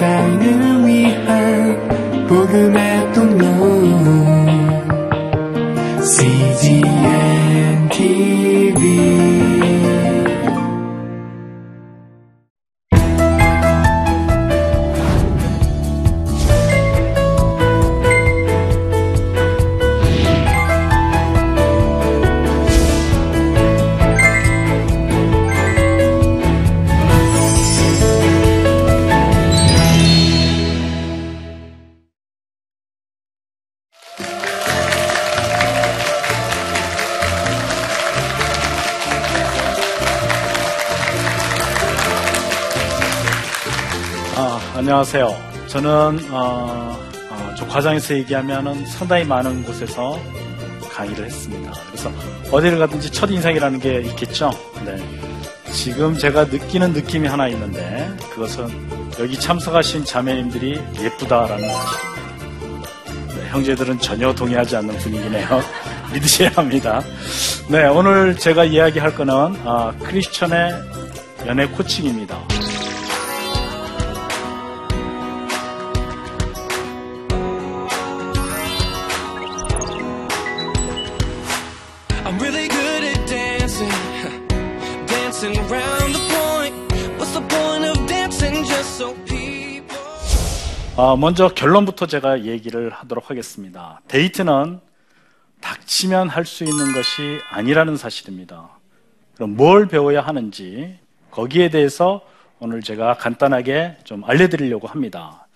세 저 과장에서 얘기하면은 상당히 많은 곳에서 강의를 했습니다. 그래서 어디를 가든지 첫 인상이라는 게 있겠죠. 네. 지금 제가 느끼는 느낌이 하나 있는데 그것은 여기 참석하신 자매님들이 예쁘다라는 사실입니다. 네, 형제들은 전혀 동의하지 않는 분위기네요. 믿으셔야 합니다. 네, 오늘 제가 이야기할 거는 아, 크리스천의 연애 코칭입니다. 아, 먼저 결론부터 제가 얘기를 하도록 하겠습니다. 데이트는 닥치면 할 수 있는 것이 아니라는 사실입니다. 그럼 뭘 배워야 하는지 거기에 대해서 오늘 제가 간단하게 좀 알려드리려고 합니다.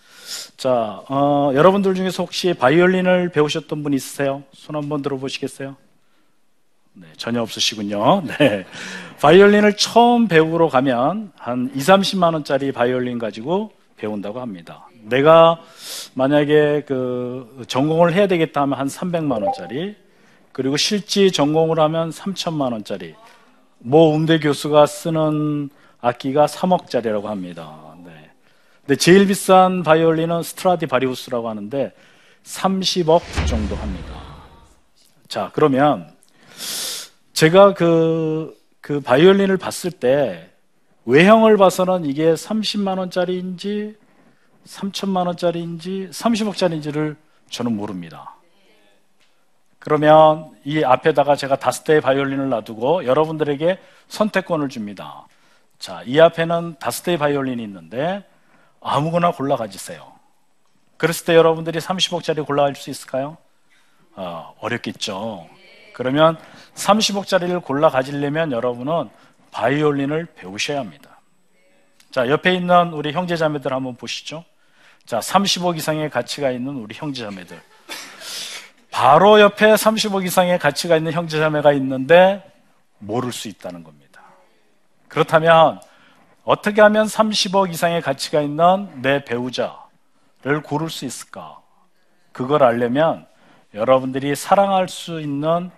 자, 어, 여러분들 중에서 혹시 바이올린을 배우셨던 분 있으세요? 손 한번 들어보시겠어요? 네, 전혀 없으시군요. 네. 바이올린을 처음 배우러 가면 한 2, 30만 원짜리 바이올린 가지고 배운다고 합니다. 내가 만약에 그 전공을 해야 되겠다 하면 한 300만 원짜리, 그리고 실지 전공을 하면 3천만 원짜리, 모 음대 교수가 쓰는 악기가 3억짜리라고 합니다. 네. 근데 제일 비싼 바이올린은 스트라디 바리우스라고 하는데 30억 정도 합니다. 자, 그러면 제가 그, 그 바이올린을 봤을 때 외형을 봐서는 이게 30만 원짜리인지 3천만 원짜리인지 30억짜리인지를 저는 모릅니다. 그러면 이 앞에다가 제가 다섯 대의 바이올린을 놔두고 여러분들에게 선택권을 줍니다. 자, 이 앞에는 다섯 대의 바이올린이 있는데 아무거나 골라 가지세요. 그랬을 때 여러분들이 30억짜리 골라갈 수 있을까요? 어, 어렵겠죠. 그러면 30억짜리를 골라 가지려면 여러분은 바이올린을 배우셔야 합니다. 자, 옆에 있는 우리 형제자매들 한번 보시죠. 자, 30억 이상의 가치가 있는 우리 형제자매들. 바로 옆에 30억 이상의 가치가 있는 형제자매가 있는데 모를 수 있다는 겁니다. 그렇다면 어떻게 하면 30억 이상의 가치가 있는 내 배우자를 고를 수 있을까? 그걸 알려면 여러분들이 사랑할 수 있는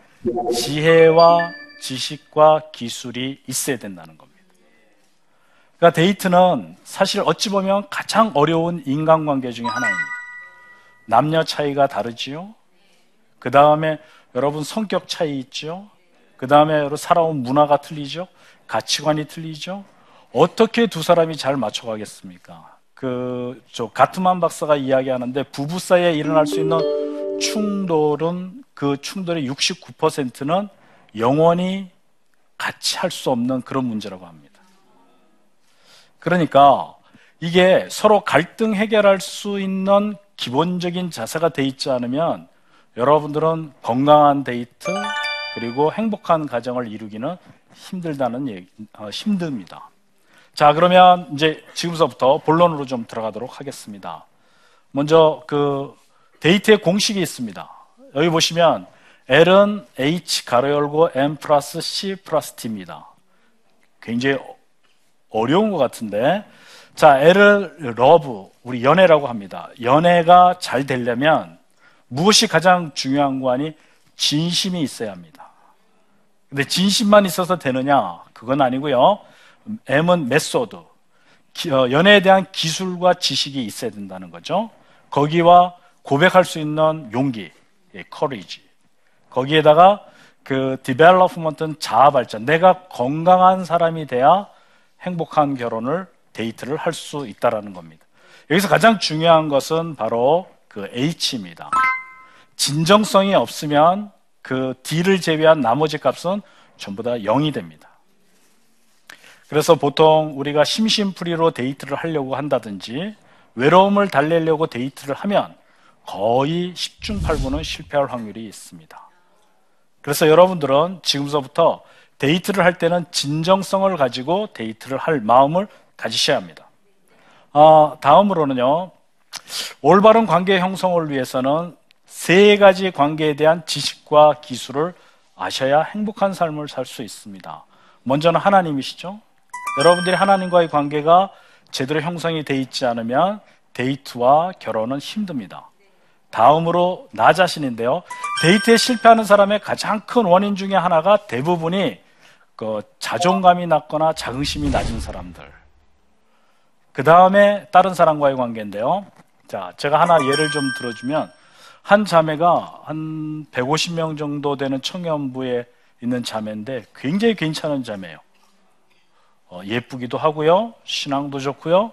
지혜와 지식과 기술이 있어야 된다는 겁니다. 그러니까 데이트는 사실 어찌 보면 가장 어려운 인간관계 중에 하나입니다. 남녀 차이가 다르지요. 그 다음에 여러분 성격 차이 있죠. 그 다음에 살아온 문화가 틀리죠. 가치관이 틀리죠. 어떻게 두 사람이 잘 맞춰가겠습니까? 그, 저, 가트만 박사가 이야기하는데 부부 사이에 일어날 수 있는 충돌은 그 충돌의 69%는 영원히 같이 할 수 없는 그런 문제라고 합니다. 그러니까 이게 서로 갈등 해결할 수 있는 기본적인 자세가 돼 있지 않으면 여러분들은 건강한 데이트 그리고 행복한 가정을 이루기는 힘들다는 얘기, 어, 힘듭니다. 자, 그러면 이제 지금서부터 본론으로 좀 들어가도록 하겠습니다. 먼저 그 데이트의 공식이 있습니다. 여기 보시면 L은 H 가로 열고 M 플러스 C 플러스 D입니다. 굉장히 어려운 것 같은데 자 L을 love 우리 연애라고 합니다. 연애가 잘 되려면 무엇이 가장 중요한 거 아니 진심이 있어야 합니다. 근데 진심만 있어서 되느냐? 그건 아니고요. M은 method. 어, 연애에 대한 기술과 지식이 있어야 된다는 거죠. 거기와 고백할 수 있는 용기, 예, courage. 거기에다가 그 development는 자아 발전. 내가 건강한 사람이 돼야 행복한 결혼을 데이트를 할 수 있다라는 겁니다. 여기서 가장 중요한 것은 바로 그 H입니다. 진정성이 없으면 그 D를 제외한 나머지 값은 전부 다 0이 됩니다. 그래서 보통 우리가 심심풀이로 데이트를 하려고 한다든지 외로움을 달래려고 데이트를 하면 거의 10중 8구는 실패할 확률이 있습니다. 그래서 여러분들은 지금서부터 데이트를 할 때는 진정성을 가지고 데이트를 할 마음을 가지셔야 합니다. 아, 다음으로는요, 올바른 관계 형성을 위해서는 세 가지 관계에 대한 지식과 기술을 아셔야 행복한 삶을 살 수 있습니다. 먼저는 하나님이시죠. 여러분들이 하나님과의 관계가 제대로 형성이 돼 있지 않으면 데이트와 결혼은 힘듭니다. 다음으로 나 자신인데요. 데이트에 실패하는 사람의 가장 큰 원인 중에 하나가 대부분이 그 자존감이 낮거나 자긍심이 낮은 사람들. 그 다음에 다른 사람과의 관계인데요. 자, 제가 하나 예를 좀 들어주면 한 자매가 한 150명 정도 되는 청년부에 있는 자매인데 굉장히 괜찮은 자매예요. 어, 예쁘기도 하고요. 신앙도 좋고요.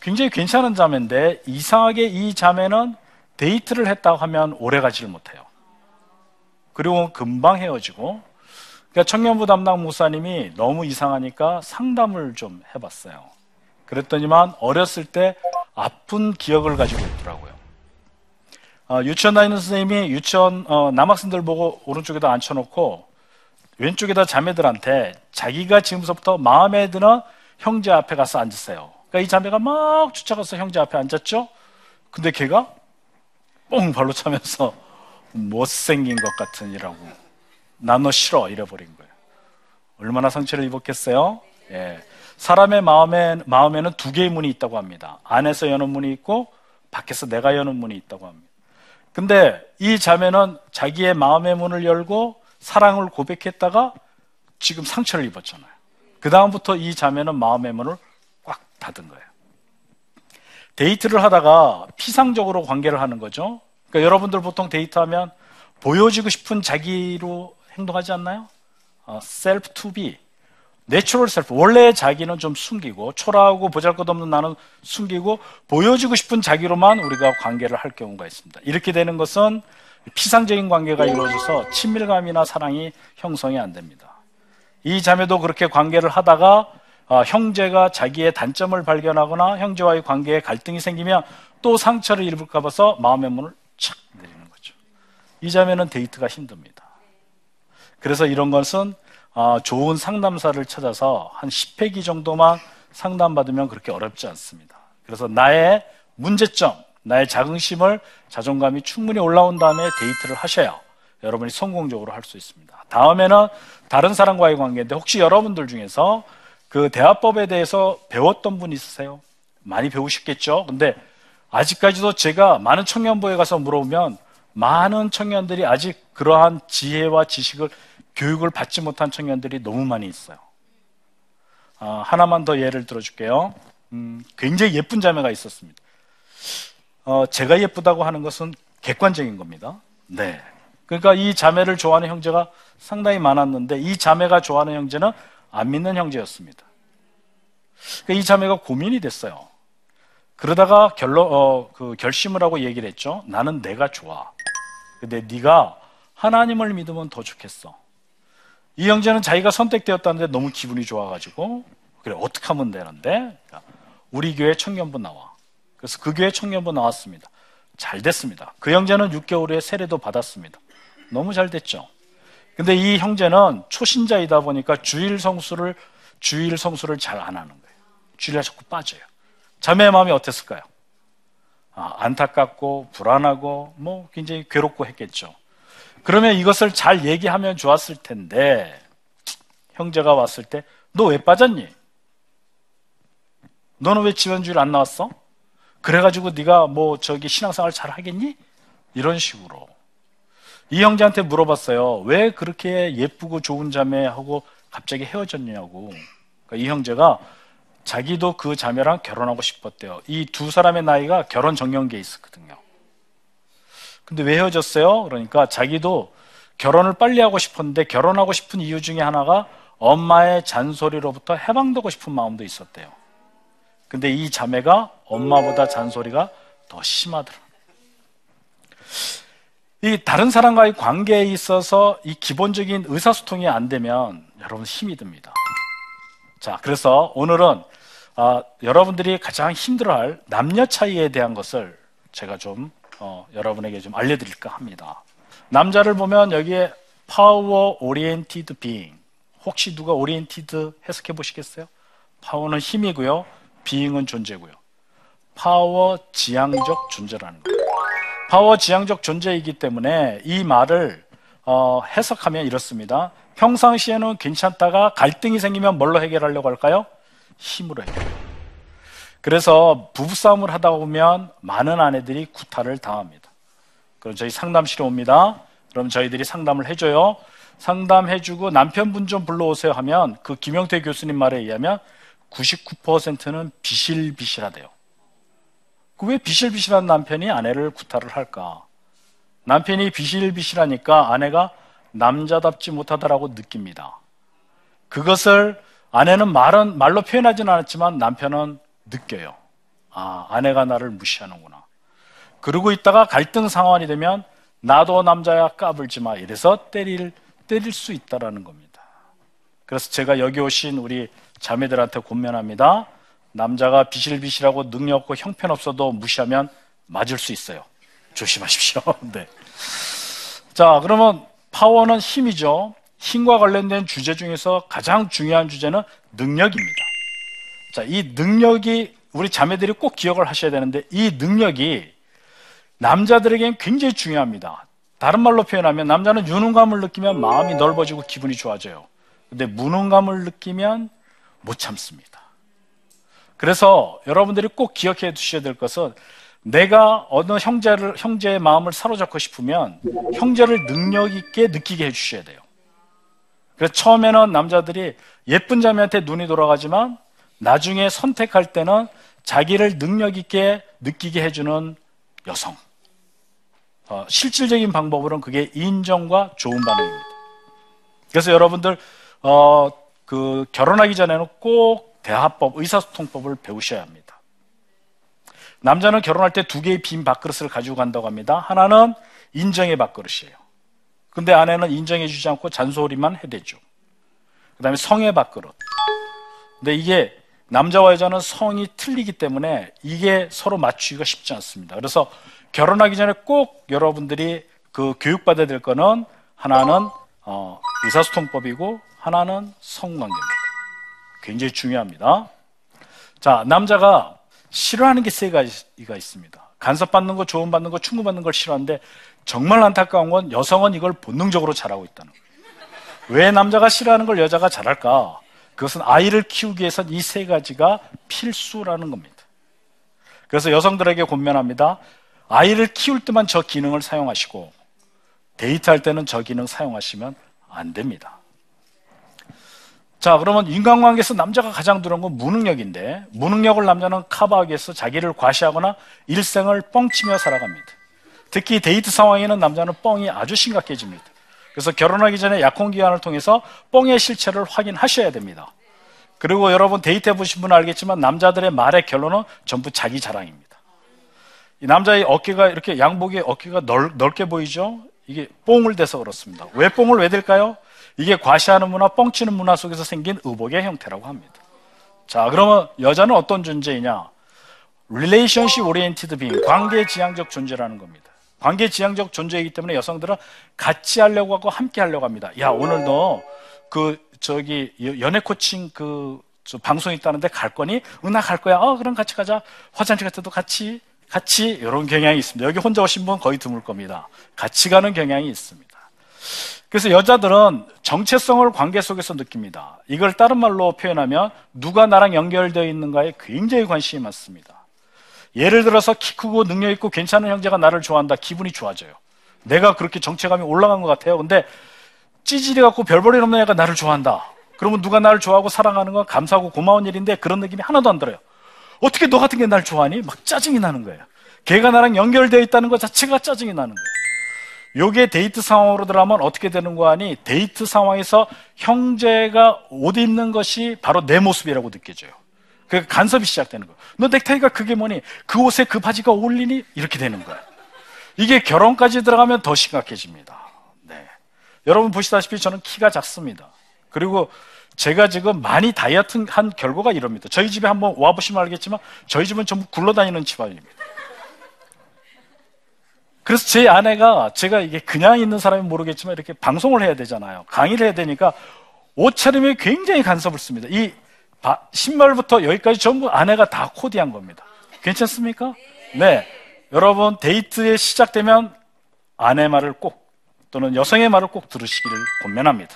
굉장히 괜찮은 자매인데 이상하게 이 자매는 데이트를 했다고 하면 오래 가지를 못해요. 그리고 금방 헤어지고 그러니까 청년부 담당 목사님이 너무 이상하니까 상담을 좀 해봤어요. 그랬더니만 어렸을 때 아픈 기억을 가지고 있더라고요. 어, 유치원 다니는 선생님이 유치원 어, 남학생들 보고 오른쪽에다 앉혀놓고 왼쪽에다 자매들한테 자기가 지금부터 마음에 드는 형제 앞에 가서 앉으세요. 그러니까 이 자매가 막 쫓아가서 형제 앞에 앉았죠. 근데 걔가 뽕 발로 차면서 못생긴 것 같으니라고 난너 싫어 이래버린 거예요. 얼마나 상처를 입었겠어요? 예. 사람의 마음에, 마음에는 두 개의 문이 있다고 합니다. 안에서 여는 문이 있고 밖에서 내가 여는 문이 있다고 합니다. 근데 이 자매는 자기의 마음의 문을 열고 사랑을 고백했다가 지금 상처를 입었잖아요. 그 다음부터 이 자매는 마음의 문을 꽉 닫은 거예요. 데이트를 하다가 피상적으로 관계를 하는 거죠. 그러니까 여러분들 보통 데이트하면 보여지고 싶은 자기로 행동하지 않나요? 어, self to be. natural self 원래 자기는 좀 숨기고 초라하고 보잘것없는 나는 숨기고 보여지고 싶은 자기로만 우리가 관계를 할 경우가 있습니다. 이렇게 되는 것은 피상적인 관계가 이루어져서 친밀감이나 사랑이 형성이 안 됩니다. 이 자매도 그렇게 관계를 하다가 어, 형제가 자기의 단점을 발견하거나 형제와의 관계에 갈등이 생기면 또 상처를 입을까 봐서 마음의 문을 착 내리는 거죠. 이 자매는 데이트가 힘듭니다. 그래서 이런 것은 어, 좋은 상담사를 찾아서 한 10회기 정도만 상담받으면 그렇게 어렵지 않습니다. 그래서 나의 문제점, 나의 자긍심을 자존감이 충분히 올라온 다음에 데이트를 하셔야 여러분이 성공적으로 할 수 있습니다. 다음에는 다른 사람과의 관계인데 혹시 여러분들 중에서 그 대화법에 대해서 배웠던 분 있으세요? 많이 배우셨겠죠? 근데 아직까지도 제가 많은 청년부에 가서 물어보면 많은 청년들이 아직 그러한 지혜와 지식을 교육을 받지 못한 청년들이 너무 많이 있어요. 아, 하나만 더 예를 들어줄게요. 음, 굉장히 예쁜 자매가 있었습니다. 어, 제가 예쁘다고 하는 것은 객관적인 겁니다. 네. 그러니까 이 자매를 좋아하는 형제가 상당히 많았는데 이 자매가 좋아하는 형제는 안 믿는 형제였습니다. 그러니까 이 자매가 고민이 됐어요. 그러다가 결로, 어, 그 결심을 하고 얘기를 했죠. 나는 내가 좋아. 근데 네가 하나님을 믿으면 더 좋겠어. 이 형제는 자기가 선택되었다는데 너무 기분이 좋아가지고 그래 어떻게 하면 되는데 그러니까 우리 교회 청년부 나와. 그래서 그 교회 청년부 나왔습니다. 잘 됐습니다. 그 형제는 6개월 후에 세례도 받았습니다. 너무 잘 됐죠. 근데 이 형제는 초신자이다 보니까 주일 성수를 주일 성수를 잘 안 하는 거예요. 주일에 자꾸 빠져요. 자매의 마음이 어땠을까요? 아, 안타깝고 불안하고 뭐 굉장히 괴롭고 했겠죠. 그러면 이것을 잘 얘기하면 좋았을 텐데 형제가 왔을 때 너 왜 빠졌니? 너는 왜 지원주일 안 나왔어? 그래가지고 네가 뭐 저기 신앙생활 잘 하겠니? 이런 식으로 이 형제한테 물어봤어요. 왜 그렇게 예쁘고 좋은 자매하고 갑자기 헤어졌냐고. 그러니까 이 형제가 자기도 그 자매랑 결혼하고 싶었대요. 이 두 사람의 나이가 결혼 정년기에 있었거든요. 근데 왜 헤어졌어요? 그러니까 자기도 결혼을 빨리 하고 싶었는데 결혼하고 싶은 이유 중에 하나가 엄마의 잔소리로부터 해방되고 싶은 마음도 있었대요. 근데 이 자매가 엄마보다 잔소리가 더 심하더라. 이 다른 사람과의 관계에 있어서 이 기본적인 의사소통이 안 되면 여러분 힘이 듭니다. 자, 그래서 오늘은 아, 여러분들이 가장 힘들어할 남녀 차이에 대한 것을 제가 좀 어, 여러분에게 좀 알려드릴까 합니다. 남자를 보면 여기에 power oriented being 혹시 누가 oriented 해석해 보시겠어요? power는 힘이고요, being은 존재고요. 파워 지향적 존재라는 거예요. 파워 지향적 존재이기 때문에 이 말을 어, 해석하면 이렇습니다. 평상시에는 괜찮다가 갈등이 생기면 뭘로 해결하려고 할까요? 힘으로 해결. 그래서 부부싸움을 하다 보면 많은 아내들이 구타를 당합니다. 그럼 저희 상담실에 옵니다. 그럼 저희들이 상담을 해줘요. 상담해주고 남편분 좀 불러오세요 하면 그 김영태 교수님 말에 의하면 99%는 비실비실하대요. 그 왜 비실비실한 남편이 아내를 구타를 할까? 남편이 비실비실하니까 아내가 남자답지 못하다라고 느낍니다. 그것을 아내는 말은 말로 표현하지는 않았지만 남편은 느껴요. 아, 아내가 나를 무시하는구나. 그러고 있다가 갈등 상황이 되면 나도 남자야 까불지 마. 이래서 때릴 때릴 수 있다라는 겁니다. 그래서 제가 여기 오신 우리 자매들한테 권면합니다. 남자가 비실비실하고 능력 없고 형편없어도 무시하면 맞을 수 있어요. 조심하십시오. 네. 자, 그러면 파워는 힘이죠. 힘과 관련된 주제 중에서 가장 중요한 주제는 능력입니다. 자, 이 능력이 우리 자매들이 꼭 기억을 하셔야 되는데 이 능력이 남자들에겐 굉장히 중요합니다. 다른 말로 표현하면 남자는 유능감을 느끼면 마음이 넓어지고 기분이 좋아져요. 근데 무능감을 느끼면 못 참습니다. 그래서 여러분들이 꼭 기억해 두셔야 될 것은 내가 어느 형제를 형제의 마음을 사로잡고 싶으면 형제를 능력 있게 느끼게 해 주셔야 돼요. 그래서 처음에는 남자들이 예쁜 자매한테 눈이 돌아가지만 나중에 선택할 때는 자기를 능력 있게 느끼게 해주는 여성. 어, 실질적인 방법으로는 그게 인정과 좋은 반응입니다. 그래서 여러분들 어, 그 결혼하기 전에는 꼭 대화법, 의사소통법을 배우셔야 합니다. 남자는 결혼할 때 두 개의 빈 밥그릇을 가지고 간다고 합니다. 하나는 인정의 밥그릇이에요. 근데 아내는 인정해 주지 않고 잔소리만 해대죠. 그 다음에 성의 밥그릇. 근데 이게 남자와 여자는 성이 틀리기 때문에 이게 서로 맞추기가 쉽지 않습니다. 그래서 결혼하기 전에 꼭 여러분들이 그 교육받아야 될 거는 하나는 어, 의사소통법이고 하나는 성관계입니다. 굉장히 중요합니다. 자, 남자가 싫어하는 게 세 가지가 있습니다. 간섭받는 거, 조언받는 거, 충고받는 걸 싫어하는데 정말 안타까운 건 여성은 이걸 본능적으로 잘하고 있다는 거예요. 왜 남자가 싫어하는 걸 여자가 잘할까? 그것은 아이를 키우기 위해선 이 세 가지가 필수라는 겁니다. 그래서 여성들에게 권면합니다. 아이를 키울 때만 저 기능을 사용하시고 데이트할 때는 저 기능 사용하시면 안 됩니다. 자, 그러면 인간관계에서 남자가 가장 두려운 건 무능력인데 무능력을 남자는 커버하기 위해서 자기를 과시하거나 일생을 뻥치며 살아갑니다. 특히 데이트 상황에는 남자는 뻥이 아주 심각해집니다. 그래서 결혼하기 전에 약혼 기간을 통해서 뻥의 실체를 확인하셔야 됩니다. 그리고 여러분 데이트 해 보신 분은 알겠지만 남자들의 말의 결론은 전부 자기 자랑입니다. 이 남자의 어깨가 이렇게 양복의 어깨가 넓, 넓게 보이죠? 이게 뽕을 대서 그렇습니다. 왜 뽕을 왜 댈까요? 이게 과시하는 문화, 뻥치는 문화 속에서 생긴 의복의 형태라고 합니다. 자, 그러면 여자는 어떤 존재이냐? relationship oriented being, 관계 지향적 존재라는 겁니다. 관계 지향적 존재이기 때문에 여성들은 같이 하려고 하고 함께 하려고 합니다. 야, 오늘 너 그 저기 연애 코칭 그 방송 있다는데 갈 거니? 응, 나갈 거야. 어, 그럼 같이 가자. 화장실 갈 때도 같이 같이 이런 경향이 있습니다. 여기 혼자 오신 분 거의 드물 겁니다. 같이 가는 경향이 있습니다. 그래서 여자들은 정체성을 관계 속에서 느낍니다. 이걸 다른 말로 표현하면 누가 나랑 연결되어 있는가에 굉장히 관심이 많습니다. 예를 들어서 키 크고 능력 있고 괜찮은 형제가 나를 좋아한다. 기분이 좋아져요. 내가 그렇게 정체감이 올라간 것 같아요. 근데 찌질해 갖고 별볼일 없는 애가 나를 좋아한다. 그러면 누가 나를 좋아하고 사랑하는 건 감사하고 고마운 일인데 그런 느낌이 하나도 안 들어요. 어떻게 너 같은 게 날 좋아하니? 막 짜증이 나는 거예요. 걔가 나랑 연결되어 있다는 것 자체가 짜증이 나는 거예요. 요게 데이트 상황으로 들어가면 어떻게 되는 거 아니? 데이트 상황에서 형제가 옷 입는 것이 바로 내 모습이라고 느껴져요. 그 간섭이 시작되는 거예요. 너 넥타이가 그게 뭐니? 그 옷에 그 바지가 어울리니? 이렇게 되는 거예요. 이게 결혼까지 들어가면 더 심각해집니다. 네. 여러분 보시다시피 저는 키가 작습니다. 그리고 제가 지금 많이 다이어트 한 결과가 이럽니다. 저희 집에 한번 와보시면 알겠지만 저희 집은 전부 굴러다니는 집안입니다. 그래서 제 아내가 제가 이게 그냥 있는 사람이 모르겠지만 이렇게 방송을 해야 되잖아요. 강의를 해야 되니까 옷차림에 굉장히 간섭을 씁니다. 이 바- 신발부터 여기까지 전부 아내가 다 코디한 겁니다. 괜찮습니까? 네. 여러분 데이트에 시작되면 아내 말을 꼭 또는 여성의 말을 꼭 들으시기를 권면합니다.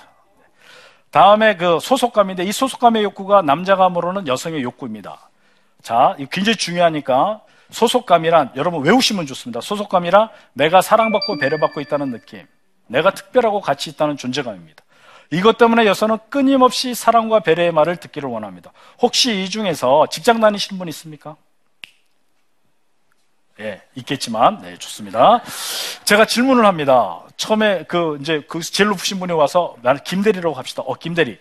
다음에 그 소속감인데 이 소속감의 욕구가 남자가 모르는 여성의 욕구입니다. 자, 굉장히 중요하니까 소속감이란 여러분 외우시면 좋습니다. 소속감이란 내가 사랑받고 배려받고 있다는 느낌. 내가 특별하고 가치 있다는 존재감입니다. 이것 때문에 여성은 끊임없이 사랑과 배려의 말을 듣기를 원합니다. 혹시 이 중에서 직장 다니시는 분 있습니까? 예, 있겠지만, 네, 좋습니다. 제가 질문을 합니다. 처음에 그, 이제 그 제일 높으신 분이 와서 나는 김대리라고 합시다. 어, 김대리.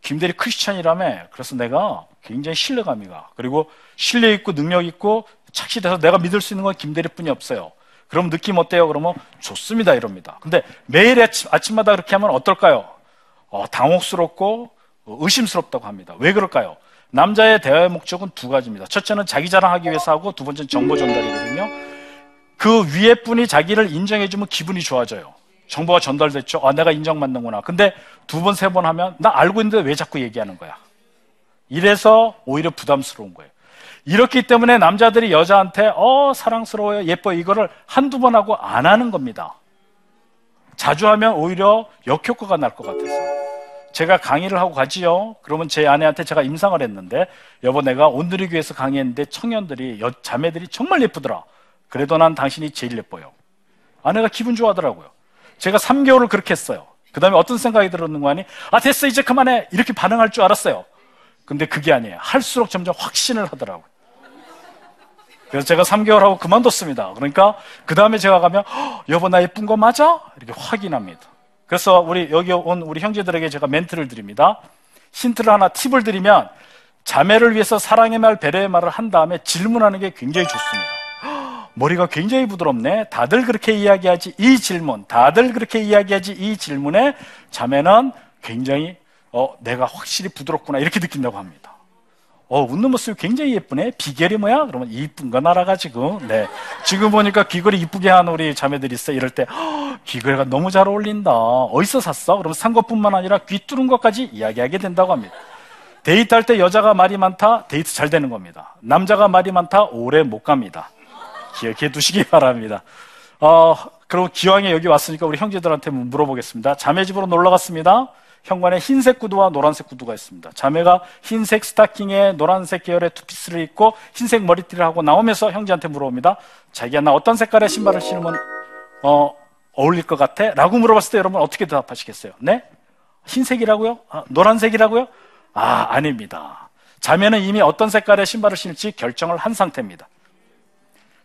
김대리 크리스찬이라며. 그래서 내가 굉장히 신뢰감이 가. 그리고 신뢰 있고 능력 있고 착실해서 내가 믿을 수 있는 건 김대리 뿐이 없어요. 그럼 느낌 어때요? 그러면 좋습니다. 이럽니다. 근데 매일 아침, 아침마다 그렇게 하면 어떨까요? 어, 당혹스럽고 어, 의심스럽다고 합니다. 왜 그럴까요? 남자의 대화의 목적은 두 가지입니다. 첫째는 자기 자랑하기 위해서 하고 두 번째는 정보 전달이거든요. 그 위에 분이 자기를 인정해주면 기분이 좋아져요. 정보가 전달됐죠. 아, 내가 인정받는구나. 근데 두 번, 세 번 하면 나 알고 있는데 왜 자꾸 얘기하는 거야? 이래서 오히려 부담스러운 거예요. 이렇기 때문에 남자들이 여자한테 어, 사랑스러워요, 예뻐요, 이거를 한두 번 하고 안 하는 겁니다. 자주 하면 오히려 역효과가 날 것 같아서. 제가 강의를 하고 가지요. 그러면 제 아내한테 제가 임상을 했는데, 여보, 내가 온누리 교회에서 강의했는데 청년들이, 여, 자매들이 정말 예쁘더라. 그래도 난 당신이 제일 예뻐요. 아내가 기분 좋아하더라고요. 제가 3개월을 그렇게 했어요. 그 다음에 어떤 생각이 들었는 거 아니? 아, 됐어, 이제 그만해. 이렇게 반응할 줄 알았어요. 근데 그게 아니에요. 할수록 점점 확신을 하더라고요. 그래서 제가 3개월 하고 그만뒀습니다. 그러니까 그 다음에 제가 가면 "헉, 여보 나 예쁜 거 맞아? 이렇게 확인합니다. 그래서 우리 여기 온 우리 형제들에게 제가 멘트를 드립니다. 힌트를 하나 팁을 드리면 자매를 위해서 사랑의 말, 배려의 말을 한 다음에 질문하는 게 굉장히 좋습니다. "헉, 머리가 굉장히 부드럽네. 다들 그렇게 이야기하지 이 질문, 다들 그렇게 이야기하지 이 질문에 자매는 굉장히 어 내가 확실히 부드럽구나 이렇게 느낀다고 합니다. 어, 웃는 모습이 굉장히 예쁘네. 비결이 뭐야? 그러면 이쁜 거 알아가지고. 네. 지금 보니까 귀걸이 이쁘게 한 우리 자매들이 있어. 이럴 때, "헉, 귀걸이가 너무 잘 어울린다. 어디서 샀어? 그러면 산 것뿐만 아니라 귀 뚫은 것까지 이야기하게 된다고 합니다. 데이트할 때 여자가 말이 많다. 데이트 잘 되는 겁니다. 남자가 말이 많다. 오래 못 갑니다. 기억해 두시기 바랍니다. 어, 그리고 기왕에 여기 왔으니까 우리 형제들한테 물어보겠습니다. 자매 집으로 놀러 갔습니다. 현관에 흰색 구두와 노란색 구두가 있습니다. 자매가 흰색 스타킹에 노란색 계열의 투피스를 입고 흰색 머리띠를 하고 나오면서 형제한테 물어봅니다. 자기야 나 어떤 색깔의 신발을 신으면 어, 어울릴 것 같아? 라고 물어봤을 때 여러분 어떻게 대답하시겠어요? 네? 흰색이라고요? 아, 노란색이라고요? 아 아닙니다. 자매는 이미 어떤 색깔의 신발을 신을지 결정을 한 상태입니다.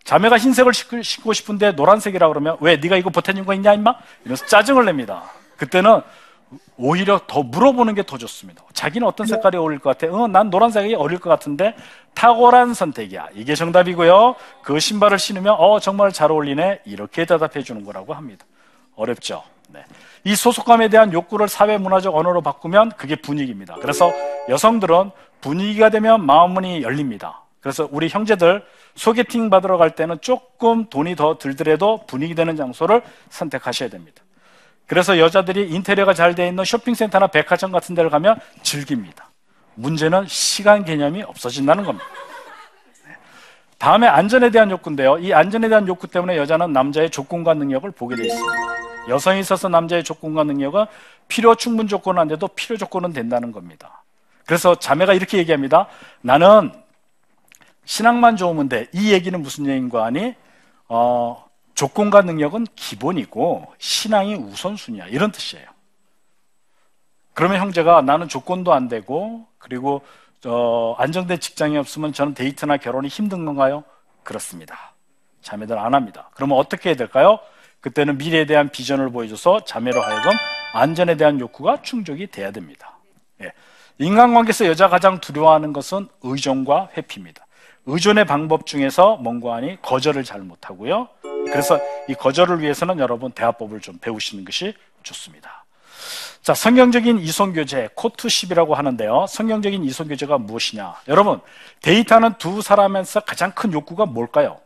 자매가 흰색을 신고- 싶은데 노란색이라 그러면 왜 네가 이거 보태준 거 있냐 임마? 이러면서 짜증을 냅니다. 그때는 오히려 더 물어보는 게 더 좋습니다. 자기는 어떤 색깔이 어울릴 것 같아? 어, 난 노란색이 어울릴 것 같은데 탁월한 선택이야. 이게 정답이고요. 그 신발을 신으면 어 정말 잘 어울리네. 이렇게 대답해 주는 거라고 합니다. 어렵죠. 네. 이 소속감에 대한 욕구를 사회 문화적 언어로 바꾸면 그게 분위기입니다. 그래서 여성들은 분위기가 되면 마음문이 열립니다. 그래서 우리 형제들 소개팅 받으러 갈 때는 조금 돈이 더 들더라도 분위기 되는 장소를 선택하셔야 됩니다. 그래서 여자들이 인테리어가 잘 되어 있는 쇼핑센터나 백화점 같은 데를 가면 즐깁니다. 문제는 시간 개념이 없어진다는 겁니다. 네. 다음에 안전에 대한 욕구인데요. 이 안전에 대한 욕구 때문에 여자는 남자의 조건과 능력을 보게 되어 있습니다. 여성에 있어서 남자의 조건과 능력은 필요 충분 조건은 안 돼도 필요 조건은 된다는 겁니다. 그래서 자매가 이렇게 얘기합니다. 나는 신앙만 좋으면 돼. 이 얘기는 무슨 얘기인가 하니, 어, 조건과 능력은 기본이고 신앙이 우선순위야. 이런 뜻이에요. 그러면 형제가 나는 조건도 안 되고 그리고 어, 안정된 직장이 없으면 저는 데이트나 결혼이 힘든 건가요? 그렇습니다. 자매들 안 합니다. 그러면 어떻게 해야 될까요? 그때는 미래에 대한 비전을 보여줘서 자매로 하여금 안전에 대한 욕구가 충족이 돼야 됩니다. 예. 인간관계에서 여자가 가장 두려워하는 것은 의존과 회피입니다. 의존의 방법 중에서 뭔가 하니 거절을 잘 못하고요. 그래서 이 거절을 위해서는 여러분 대화법을 좀 배우시는 것이 좋습니다. 자, 성경적인 이성교제, 코트십이라고 하는데요. 성경적인 이성교제가 무엇이냐? 여러분, 데이트하는 두 사람에서 가장 큰 욕구가 뭘까요?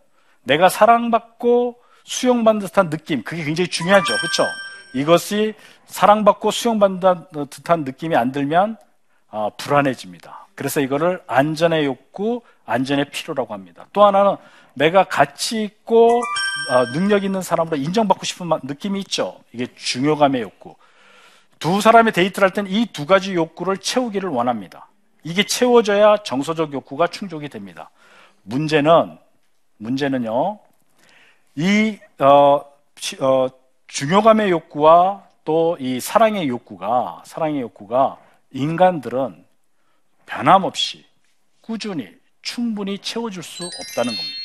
내가 사랑받고 수용받는 듯한 느낌, 그게 굉장히 중요하죠. 그렇죠? 이것이 사랑받고 수용받는 듯한 느낌이 안 들면 아, 불안해집니다. 그래서 이거를 안전의 욕구, 안전의 필요라고 합니다. 또 하나는 내가 가치 있고 어, 능력 있는 사람으로 인정받고 싶은 마- 느낌이 있죠. 이게 중요감의 욕구. 두 사람이 데이트를 할 때는 이 두 가지 욕구를 채우기를 원합니다. 이게 채워져야 정서적 욕구가 충족이 됩니다. 문제는 문제는요. 이 어, 치- 어, 중요감의 욕구와 또 이 사랑의 욕구가 사랑의 욕구가 인간들은 변함없이 꾸준히 충분히 채워줄 수 없다는 겁니다.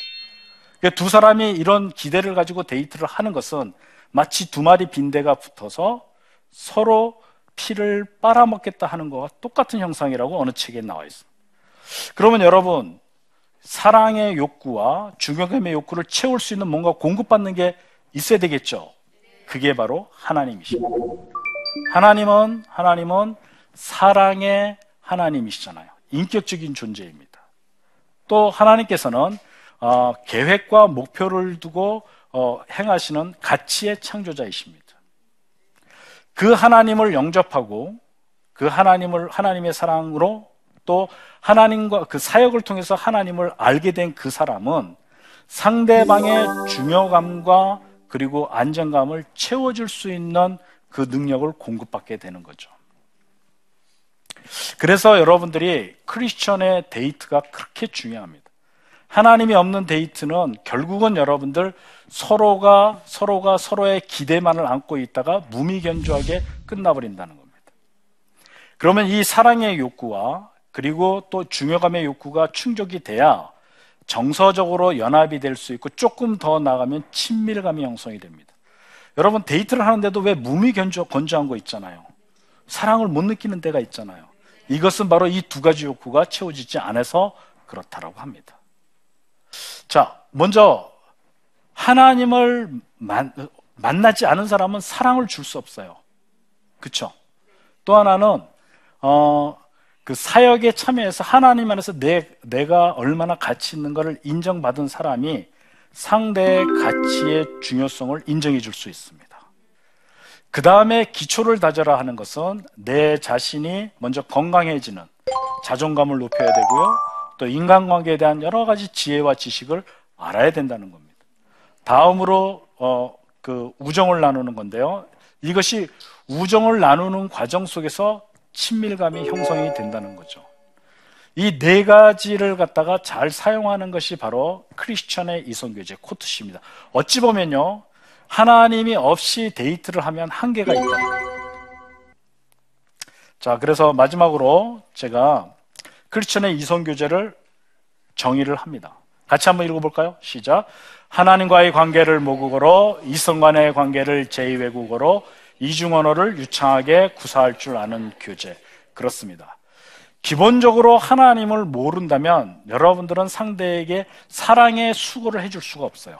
그러니까 두 사람이 이런 기대를 가지고 데이트를 하는 것은 마치 두 마리 빈대가 붙어서 서로 피를 빨아먹겠다 하는 것과 똑같은 형상이라고 어느 책에 나와 있습니다. 그러면 여러분 사랑의 욕구와 중요감의 욕구를 채울 수 있는 뭔가 공급받는 게 있어야 되겠죠. 그게 바로 하나님이십니다. 하나님은 하나님은 사랑의 하나님이시잖아요. 인격적인 존재입니다. 또 하나님께서는 어, 계획과 목표를 두고 어, 행하시는 가치의 창조자이십니다. 그 하나님을 영접하고 그 하나님을 하나님의 사랑으로 또 하나님과 그 사역을 통해서 하나님을 알게 된 그 사람은 상대방의 중요감과 그리고 안정감을 채워줄 수 있는 그 능력을 공급받게 되는 거죠. 그래서 여러분들이 크리스천의 데이트가 그렇게 중요합니다. 하나님이 없는 데이트는 결국은 여러분들 서로가 서로가 서로의 기대만을 안고 있다가 무미견조하게 끝나버린다는 겁니다. 그러면 이 사랑의 욕구와 그리고 또 중요감의 욕구가 충족이 돼야 정서적으로 연합이 될 수 있고 조금 더 나가면 친밀감이 형성이 됩니다. 여러분 데이트를 하는데도 왜 무미견조 건조한 거 있잖아요. 사랑을 못 느끼는 때가 있잖아요. 이것은 바로 이 두 가지 욕구가 채워지지 않아서 그렇다라고 합니다. 자, 먼저 하나님을 만, 만나지 않은 사람은 사랑을 줄 수 없어요. 그렇죠? 또 하나는 어, 그 사역에 참여해서 하나님 안에서 내, 내가 얼마나 가치 있는 것을 인정받은 사람이 상대의 가치의 중요성을 인정해 줄 수 있습니다. 그 다음에 기초를 다져라 하는 것은 내 자신이 먼저 건강해지는 자존감을 높여야 되고요. 또 인간관계에 대한 여러 가지 지혜와 지식을 알아야 된다는 겁니다. 다음으로 어, 그 우정을 나누는 건데요. 이것이 우정을 나누는 과정 속에서 친밀감이 형성이 된다는 거죠. 이 네 가지를 갖다가 잘 사용하는 것이 바로 크리스천의 이성교제 코트십니다. 어찌 보면요. 하나님이 없이 데이트를 하면 한계가 있다. 자, 그래서 마지막으로 제가 크리스천의 이성교제를 정의를 합니다. 같이 한번 읽어볼까요? 시작. 하나님과의 관계를 모국어로, 이성 간의 관계를 제2외국어로, 이중 언어를 유창하게 구사할 줄 아는 교제. 그렇습니다. 기본적으로 하나님을 모른다면 여러분들은 상대에게 사랑의 수고를 해줄 수가 없어요.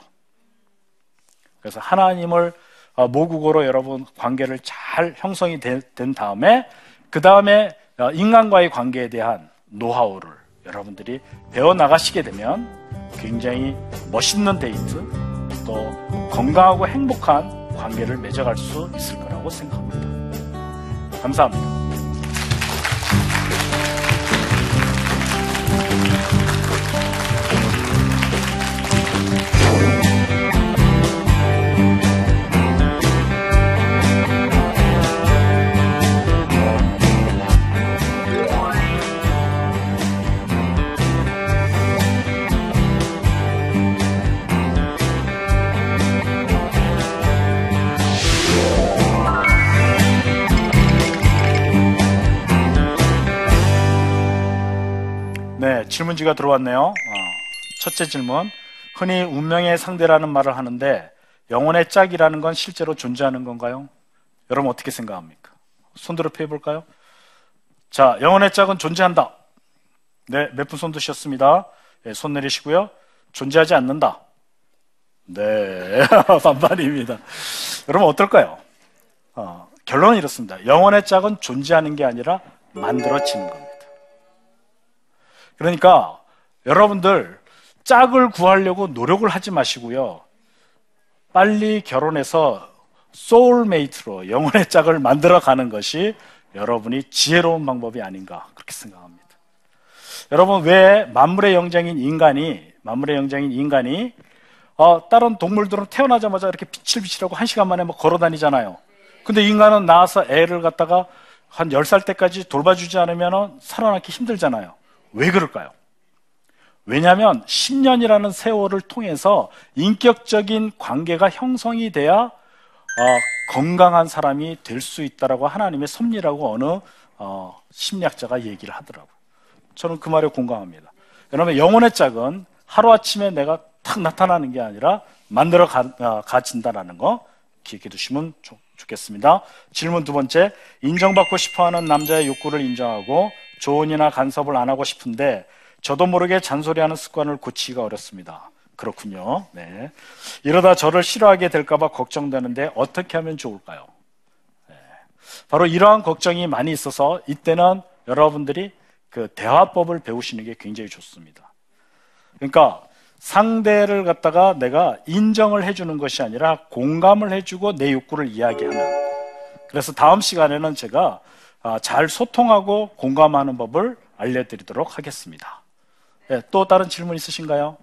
그래서 하나님을 어, 모국어로 여러분 관계를 잘 형성이 된 다음에 그 다음에 어, 인간과의 관계에 대한 노하우를 여러분들이 배워 나가시게 되면 굉장히 멋있는 데이트 또 건강하고 행복한 관계를 맺어갈 수 있을 거라고 생각합니다. 감사합니다. 질문지가 들어왔네요. 어, 첫째 질문. 흔히 운명의 상대라는 말을 하는데 영혼의 짝이라는 건 실제로 존재하는 건가요? 여러분 어떻게 생각합니까? 손들어 펴 볼까요? 자, 영혼의 짝은 존재한다. 네, 몇 분 손 드셨습니다. 네, 손 내리시고요. 존재하지 않는다. 네, 반반입니다. 여러분 어떨까요? 어, 결론은 이렇습니다. 영혼의 짝은 존재하는 게 아니라 만들어지는 겁니다. 그러니까 여러분들 짝을 구하려고 노력을 하지 마시고요. 빨리 결혼해서 soulmate로 영혼의 짝을 만들어 가는 것이 여러분이 지혜로운 방법이 아닌가 그렇게 생각합니다. 여러분 왜 만물의 영장인 인간이 만물의 영장인 인간이 어, 다른 동물들은 태어나자마자 이렇게 비칠비칠하고 한 시간 만에 막 걸어 다니잖아요. 근데 인간은 나와서 애를 갖다가 한 10살 때까지 돌봐주지 않으면 살아남기 힘들잖아요. 왜 그럴까요? 왜냐하면 10년이라는 세월을 통해서 인격적인 관계가 형성이 돼야 어, 건강한 사람이 될 수 있다라고 하나님의 섭리라고 어느 어, 심리학자가 얘기를 하더라고요. 저는 그 말에 공감합니다. 여러분 영혼의 짝은 하루아침에 내가 탁 나타나는 게 아니라 만들어 가, 어, 가진다라는 거 기억해 두시면 좋, 좋겠습니다. 질문 두 번째 인정받고 싶어하는 남자의 욕구를 인정하고 조언이나 간섭을 안 하고 싶은데 저도 모르게 잔소리하는 습관을 고치기가 어렵습니다. 그렇군요. 네. 이러다 저를 싫어하게 될까봐 걱정되는데 어떻게 하면 좋을까요? 네. 바로 이러한 걱정이 많이 있어서 이때는 여러분들이 그 대화법을 배우시는 게 굉장히 좋습니다. 그러니까 상대를 갖다가 내가 인정을 해주는 것이 아니라 공감을 해주고 내 욕구를 이야기하는. 그래서 다음 시간에는 제가 아, 잘 소통하고 공감하는 법을 알려드리도록 하겠습니다. 네, 또 다른 질문 있으신가요?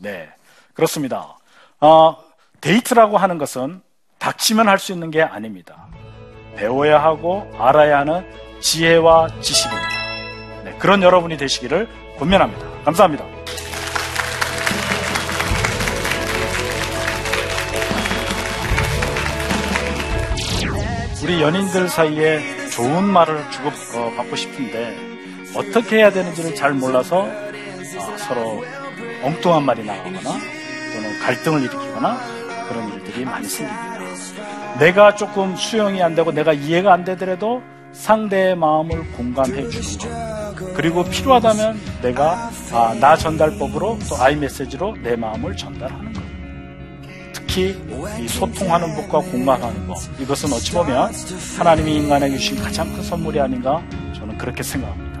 네, 그렇습니다. 어, 데이트라고 하는 것은 닥치면 할 수 있는 게 아닙니다. 배워야 하고 알아야 하는 지혜와 지식입니다. 네, 그런 여러분이 되시기를 권면합니다. 감사합니다. 우리 연인들 사이에 좋은 말을 주고 어, 받고 싶은데 어떻게 해야 되는지를 잘 몰라서 어, 서로 엉뚱한 말이 나가거나 또는 갈등을 일으키거나 그런 일들이 많이 생깁니다. 내가 조금 수용이 안 되고 내가 이해가 안 되더라도 상대의 마음을 공감해 주는 것. 그리고 필요하다면 내가 아, 나 전달법으로 또 아이 메시지로 내 마음을 전달하는 것. 특히 이 소통하는 법과 공감하는 법. 이것은 어찌 보면 하나님이 인간에게 주신 가장 큰 선물이 아닌가 저는 그렇게 생각합니다.